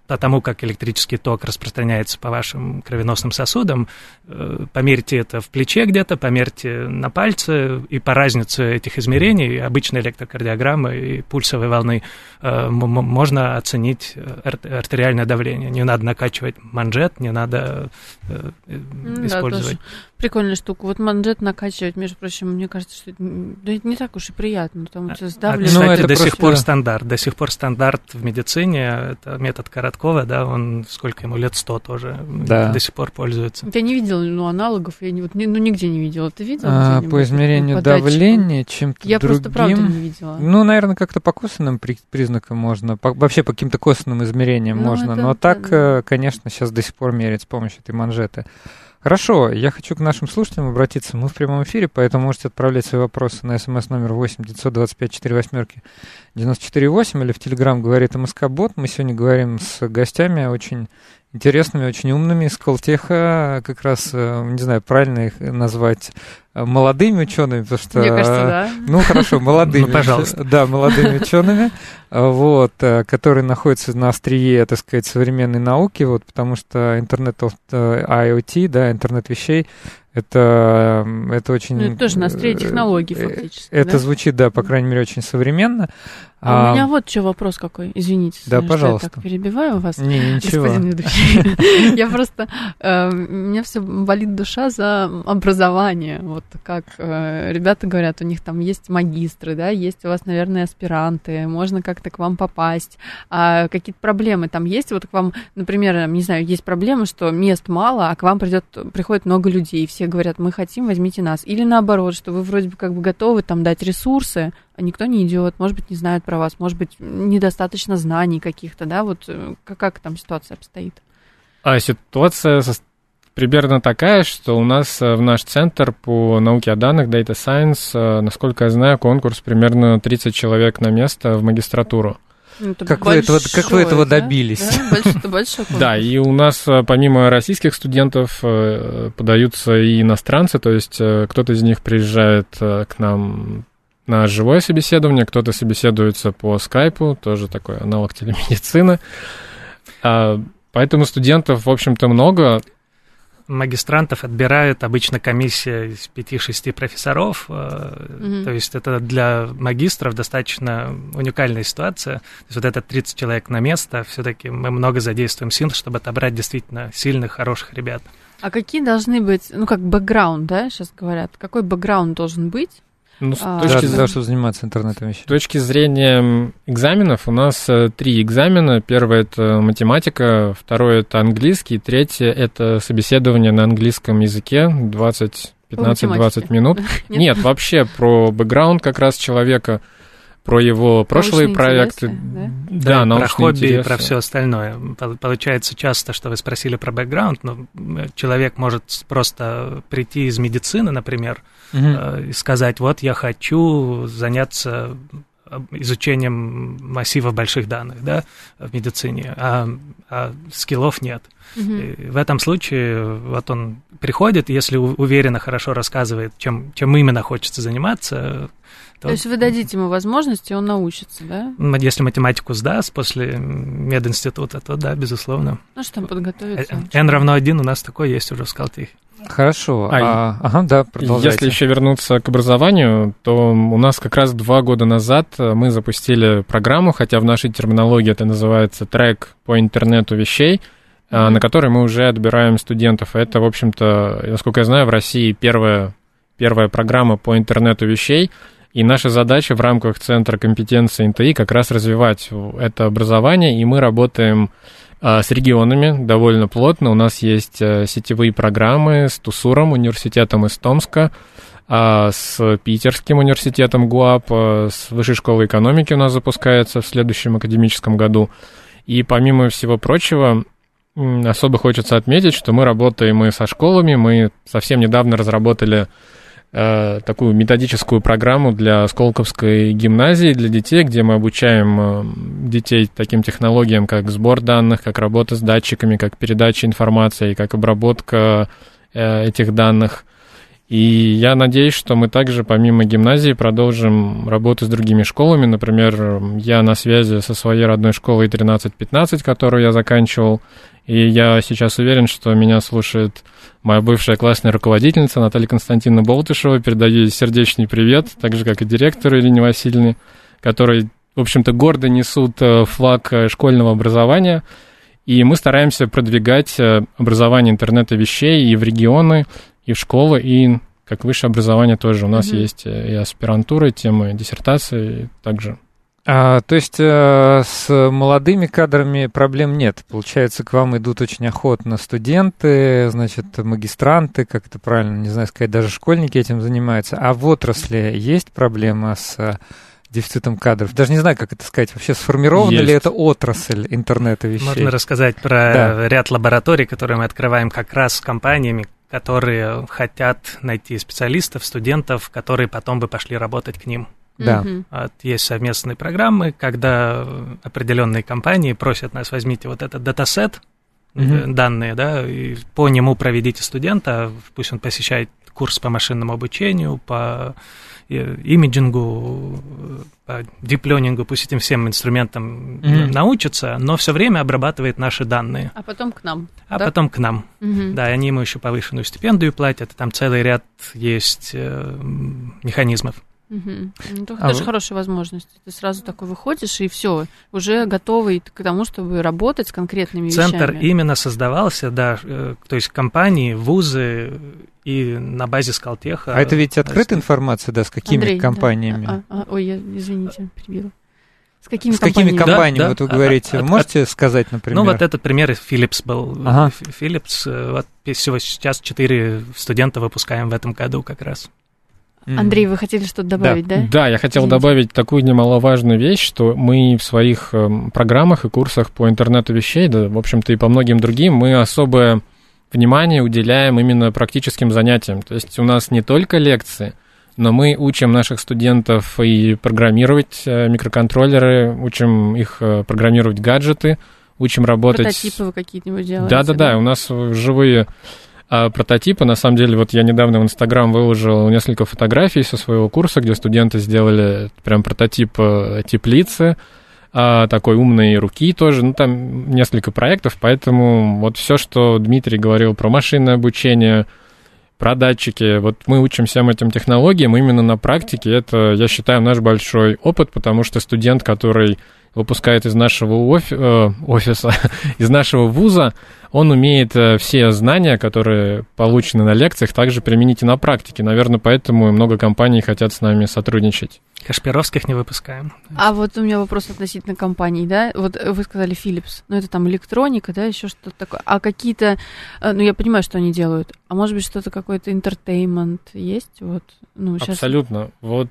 по тому, как электрический ток распространяется по вашим кровеносным сосудам, э, померьте это в плече где-то, померьте на пальце, и по разнице этих измерений, обычной электрокардиограммы и пульсовой волны, э, можно оценить артериальное давление. Не надо накачивать манжет, не надо использовать. Да, Прикольная штука. Вот манжет накачивать, между прочим, мне кажется, что это, да, это не так уж и приятно, потому что сдавливает. А, кстати, до просто... сих пор стандарт. До сих пор стандарт в медицине, это метод Короткова, да, он сколько ему лет, сто тоже, да. до сих пор пользуется. Я не видела ну, аналогов, я не, вот, ну, нигде не видела. Ты видел? А, по измерению по давления, чем-то Я другим. просто правда не видела. Ну, наверное, как-то по косвенным признакам можно, по, вообще по каким-то косвенным измерениям ну, можно, это, но так, да. Э, конечно, сейчас до сих пор меряют с помощью этой манжеты. Хорошо, я хочу к нашим слушателям обратиться. Мы в прямом эфире, поэтому можете отправлять свои вопросы на смс номер 8 925 4 восьмерки 94,8 или в Телеграм говорит МСК Бот. Мы сегодня говорим с гостями очень интересными, очень умными из Колтеха, как раз, э, не знаю, правильно их назвать э, молодыми учеными, потому что... Мне кажется, да. Ну, хорошо, [laughs] молодыми. Ну, пожалуйста. Да, молодыми учеными, вот, э, которые находятся на острие, так сказать, современной науки, вот, потому что интернет IoT, да, интернет вещей, это, это очень... Ну, это тоже на острие технологий, фактически. Это да? звучит, да, по крайней мере, очень современно. А, а у меня вот что вопрос какой, извините. Да, пожалуйста. я так перебиваю вас. Не, ничего. Я просто... Э, у меня все болит душа за образование. Вот как э, ребята говорят, у них там есть магистры, да, есть у вас, наверное, аспиранты, можно как-то к вам попасть. А какие-то проблемы там есть? Вот к вам, например, не знаю, есть проблемы, что мест мало, а к вам придет, приходит много людей, и все говорят, мы хотим, возьмите нас. Или наоборот, что вы вроде бы как бы готовы там дать ресурсы, никто не идет, может быть, не знают про вас, может быть, недостаточно знаний каких-то, да, вот э, как, как там ситуация обстоит? А ситуация примерно такая, что у нас э, в наш центр по науке о данных, Data Science, э, насколько я знаю, конкурс примерно 30 человек на место в магистратуру. Ну, это как, большой, вы этого, как вы этого да? добились? Да, большой, большой да, и у нас помимо российских студентов подаются и иностранцы, то есть кто-то из них приезжает к нам на живое собеседование, кто-то собеседуется по скайпу, тоже такой аналог телемедицины. А, поэтому студентов, в общем-то, много. Магистрантов отбирает обычно комиссия из 5-6 профессоров. Mm-hmm. То есть это для магистров достаточно уникальная ситуация. То есть вот это 30 человек на место, все-таки мы много задействуем сил, чтобы отобрать действительно сильных, хороших ребят. А какие должны быть, ну как бэкграунд, да, сейчас говорят, какой бэкграунд должен быть, ну, с а, точки, для того, чтобы заниматься интернетом С точки зрения экзаменов у нас э, три экзамена. Первое – это математика, второе – это английский, третье – это собеседование на английском языке 20 15-20 минут. [laughs] Нет? Нет, вообще про бэкграунд как раз человека, про его прошлые проекты. да, да, да про хобби интересы. и про все остальное. Получается часто, что вы спросили про бэкграунд, но человек может просто прийти из медицины, например, угу. и сказать, вот я хочу заняться изучением массива больших данных да, в медицине, а, а скиллов нет. Mm-hmm. в этом случае вот он приходит, если уверенно, хорошо рассказывает, чем, чем именно хочется заниматься, то, то есть вы дадите ему возможность, и он научится, да? Если математику сдаст после мединститута, то да, безусловно. Ну что там подготовиться? N э, равно один у нас такой есть уже в Скалтихе. Хорошо. А, а, ага, да, продолжайте. Если еще вернуться к образованию, то у нас как раз два года назад мы запустили программу, хотя в нашей терминологии это называется трек по интернету вещей, mm-hmm. на которой мы уже отбираем студентов. Это, в общем-то, насколько я знаю, в России первая, первая программа по интернету вещей. И наша задача в рамках Центра компетенции НТИ как раз развивать это образование, и мы работаем с регионами довольно плотно. У нас есть э, сетевые программы с Тусуром, университетом из Томска, а, с Питерским университетом ГУАП, э, с Высшей школой экономики у нас запускается в следующем академическом году. И помимо всего прочего, особо хочется отметить, что мы работаем и со школами. Мы совсем недавно разработали такую методическую программу для Сколковской гимназии для детей, где мы обучаем э, детей таким технологиям, как сбор данных, как работа с датчиками, как передача информации, как обработка э, этих данных. И я надеюсь, что мы также помимо гимназии продолжим работу с другими школами. Например, я на связи со своей родной школой 13-15, которую я заканчивал, и я сейчас уверен, что меня слушает моя бывшая классная руководительница Наталья Константиновна Болтышева. Передаю ей сердечный привет, так же, как и директору Ирине Васильевне, которые, в общем-то, гордо несут э, флаг э, школьного образования. И мы стараемся продвигать э, образование интернета вещей и в регионы, и в школы, и как высшее образование тоже. У нас mm-hmm. есть и аспирантура, и темы диссертации также. А, то есть э, с молодыми кадрами проблем нет. Получается, к вам идут очень охотно студенты, значит, магистранты, как это правильно, не знаю сказать, даже школьники этим занимаются. А в отрасли есть проблема с э, дефицитом кадров? Даже не знаю, как это сказать. Вообще сформирована есть. ли это отрасль интернета вещей? Можно рассказать про да. ряд лабораторий, которые мы открываем как раз с компаниями, которые хотят найти специалистов, студентов, которые потом бы пошли работать к ним. Да. Вот, есть совместные программы, когда определенные компании просят нас, возьмите вот этот датасет, mm данные, да, и по нему проведите студента, пусть он посещает курс по машинному обучению, по э, имиджингу, по дипленингу, пусть этим всем инструментам mm научится, но все время обрабатывает наши данные. А потом к нам. А да? потом к нам. mm Да, и они ему еще повышенную стипендию платят, и там целый ряд есть э, механизмов. Угу. Ну, это а тоже вы... хорошая возможность. Ты сразу такой выходишь, и все, уже готовый к тому, чтобы работать с конкретными Центр вещами. Центр именно создавался, да, э, то есть компании, вузы и на базе Скалтеха. А это ведь открытая информация, да, с какими Андрей, компаниями? Да. А, а, ой, я, извините, перебила. С какими с компаниями? какими компаниями, да, вот вы говорите? От, Можете от, сказать, например? Ну, вот этот пример Philips был. Ага. Philips, э, вот всего сейчас четыре студента выпускаем в этом году как раз. Андрей, вы хотели что-то добавить, да? Да, да я хотел Извините. добавить такую немаловажную вещь, что мы в своих эм, программах и курсах по интернету вещей, да, в общем-то, и по многим другим, мы особое внимание уделяем именно практическим занятиям. То есть у нас не только лекции, но мы учим наших студентов и программировать э, микроконтроллеры, учим их э, программировать гаджеты, учим работать... Прототипы вы какие-нибудь делаете? Да-да-да, у нас живые а прототипы, на самом деле, вот я недавно в Инстаграм выложил несколько фотографий со своего курса, где студенты сделали прям прототип э, теплицы, а, такой умной руки тоже, ну там несколько проектов, поэтому вот все, что Дмитрий говорил про машинное обучение, про датчики, вот мы учим всем этим технологиям именно на практике, это, я считаю, наш большой опыт, потому что студент, который выпускает из нашего офи- э, офиса, [laughs] из нашего вуза, он умеет э, все знания, которые получены на лекциях, также применить и на практике. Наверное, поэтому много компаний хотят с нами сотрудничать. Кашпировских не выпускаем. А вот у меня вопрос относительно компаний, да? Вот вы сказали Philips, ну это там электроника, да, еще что-то такое. А какие-то, э, ну я понимаю, что они делают. А может быть что-то какой-то интертеймент есть? Вот, ну, сейчас... Абсолютно. Вот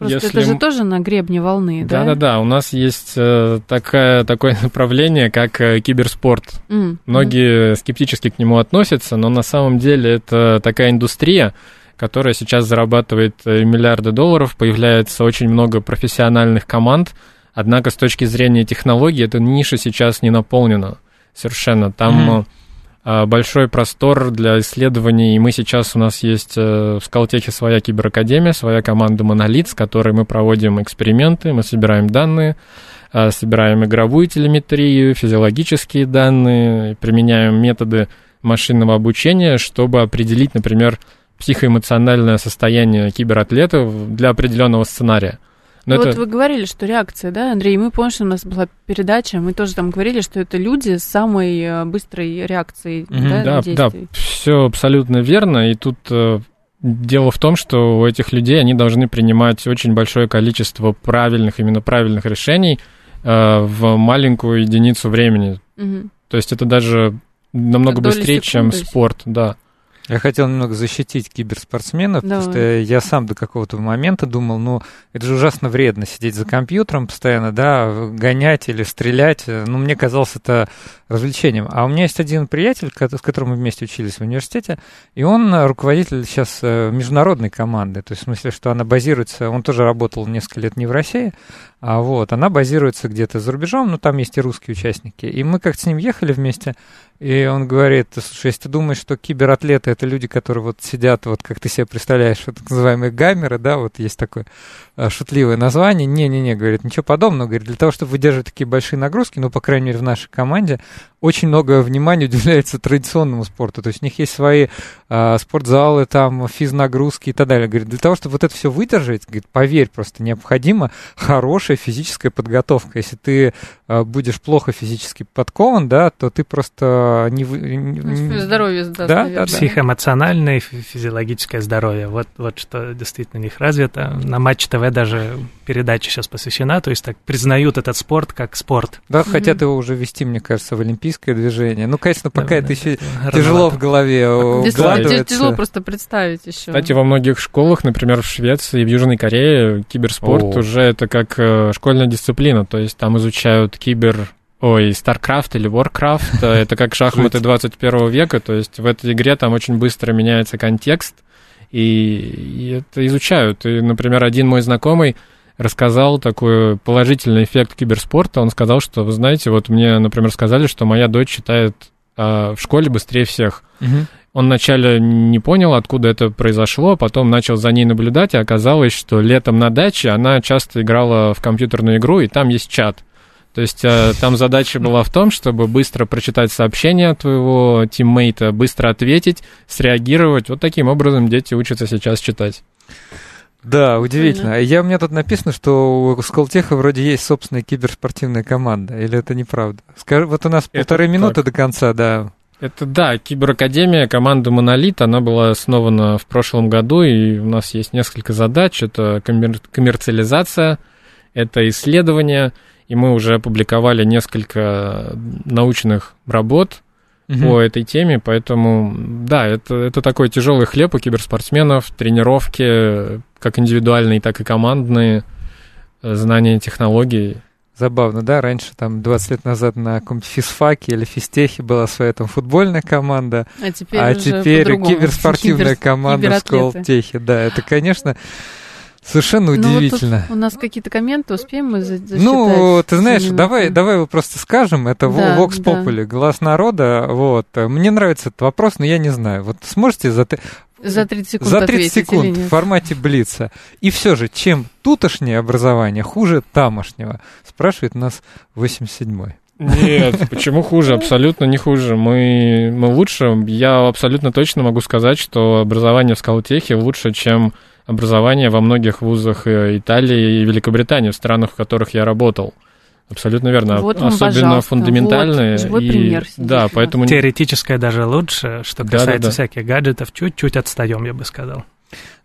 Просто Если... это же тоже на гребне волны, да? Да-да-да, у нас есть э, такая, такое [laughs] направление, как э, киберспорт. Mm. Многие mm. скептически к нему относятся, но на самом деле это такая индустрия, которая сейчас зарабатывает э, миллиарды долларов, появляется очень много профессиональных команд, однако с точки зрения технологий эта ниша сейчас не наполнена совершенно. Там mm-hmm большой простор для исследований. И мы сейчас, у нас есть в Скалтехе своя киберакадемия, своя команда Монолит, с которой мы проводим эксперименты, мы собираем данные, собираем игровую телеметрию, физиологические данные, применяем методы машинного обучения, чтобы определить, например, психоэмоциональное состояние кибератлетов для определенного сценария. Но вот это... вы говорили, что реакция, да, Андрей? Мы помним, что у нас была передача, мы тоже там говорили, что это люди с самой э, быстрой реакцией mm-hmm, да, да, да, все абсолютно верно. И тут э, дело в том, что у этих людей они должны принимать очень большое количество правильных, именно правильных решений э, в маленькую единицу времени. Mm-hmm. То есть это даже намного быстрее, чем спорт, да. Я хотел немного защитить киберспортсменов, Давай. потому что я сам до какого-то момента думал, ну, это же ужасно вредно сидеть за компьютером постоянно, да, гонять или стрелять. Ну, мне казалось это развлечением. А у меня есть один приятель, с которым мы вместе учились в университете, и он руководитель сейчас э, международной команды, то есть в смысле, что она базируется, он тоже работал несколько лет не в России, а вот, она базируется где-то за рубежом, но там есть и русские участники. И мы как-то с ним ехали вместе, и он говорит, слушай, если ты думаешь, что кибератлеты это люди, которые вот сидят, вот как ты себе представляешь, вот так называемые гамеры, да, вот есть такое а, шутливое название. Не-не-не, говорит, ничего подобного. Говорит, для того, чтобы выдерживать такие большие нагрузки, ну, по крайней мере, в нашей команде, очень много внимания [laughs] уделяется традиционному спорту. То есть у них есть свои а, спортзалы, там, физнагрузки и так далее. Говорит, для того, чтобы вот это все выдержать, говорит, поверь, просто необходима хорошая физическая подготовка. Если ты а, будешь плохо физически подкован, да, то ты просто не... не... Здоровье да, да, да, Психоэмоциональное и физиологическое здоровье. Вот, вот что действительно у них развито. На Матч ТВ даже передача сейчас посвящена, то есть так признают этот спорт как спорт. Да, mm-hmm. хотят его уже ввести, мне кажется, в олимпийское движение. Ну, конечно, пока да, это еще тяжело в голове укладывается. Тяжело просто представить еще. Кстати, во многих школах, например, в Швеции, в Южной Корее, киберспорт О. уже это как э, школьная дисциплина, то есть там изучают кибер Ой, StarCraft или Warcraft, э, это как шахматы 21 века, то есть в этой игре там очень быстро меняется контекст, и, и это изучают. И, например, один мой знакомый рассказал такой положительный эффект киберспорта. Он сказал, что, вы знаете, вот мне, например, сказали, что моя дочь читает а, в школе быстрее всех. Угу. Он вначале не понял, откуда это произошло, потом начал за ней наблюдать, и оказалось, что летом на даче она часто играла в компьютерную игру, и там есть чат. То есть э, там задача была в том, чтобы быстро прочитать сообщение твоего тиммейта, быстро ответить, среагировать. Вот таким образом дети учатся сейчас читать. Да, удивительно. Я, у меня тут написано, что у Сколтеха вроде есть собственная киберспортивная команда. Или это неправда? Скажи, вот у нас это полторы так. минуты до конца, да. Это да, Киберакадемия, команда Монолит, она была основана в прошлом году, и у нас есть несколько задач. Это коммер- коммерциализация, это исследование, и мы уже опубликовали несколько научных работ угу. по этой теме, поэтому, да, это, это такой тяжелый хлеб у киберспортсменов, тренировки, как индивидуальные, так и командные, э, знания технологий. Забавно, да? Раньше, там, 20 лет назад на каком-то физфаке или физтехе была своя там футбольная команда, а теперь, а теперь киберспортивная Кибер... команда в Сколтехе. Да, это, конечно, Совершенно удивительно. Ну, вот у нас какие-то комменты успеем мы засчитать? Ну, ты знаешь, давай, давай его просто скажем. Это да, Vox Populi, да. глаз народа. Вот. Мне нравится этот вопрос, но я не знаю. Вот сможете за, за 30 секунд За 30 секунд в формате Блица. И все же, чем тутошнее образование хуже тамошнего? Спрашивает нас 87-й. Нет, почему хуже? Абсолютно не хуже. Мы, мы лучше. Я абсолютно точно могу сказать, что образование в Скалтехе лучше, чем образование во многих вузах э, Италии и Великобритании, в странах, в которых я работал. Абсолютно верно. Вот вам, Особенно фундаментальные. Вот, живой и, пример. Да, поэтому... Теоретическое даже лучше, что касается да, да, да. всяких гаджетов, чуть-чуть отстаем, я бы сказал.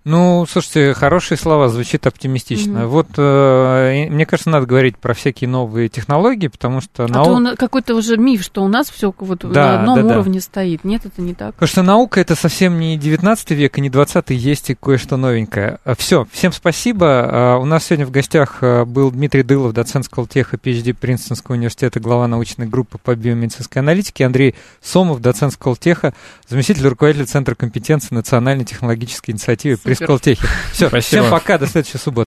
Ну, слушайте, хорошие слова, звучит оптимистично. Мгм. Вот, э, мне кажется, надо говорить про всякие новые технологии, потому что А нау- то какой-то уже миф, что у нас все вот Да, на одном да, да. уровне стоит. Нет, это не так. Потому что наука это совсем не 19 век и не 20 есть и кое-что новенькое. Все, всем спасибо. А, У нас сегодня в гостях а, был Дмитрий Дылов, доцент Сколтеха, PhD Принстонского университета, глава научной группы по биомедицинской аналитике, Андрей Сомов, доцент Сколтеха, заместитель руководителя Центра компетенции Национальной технологической инициативы при Супер. Сколтехе. Все, Спасибо. всем пока, до следующей субботы.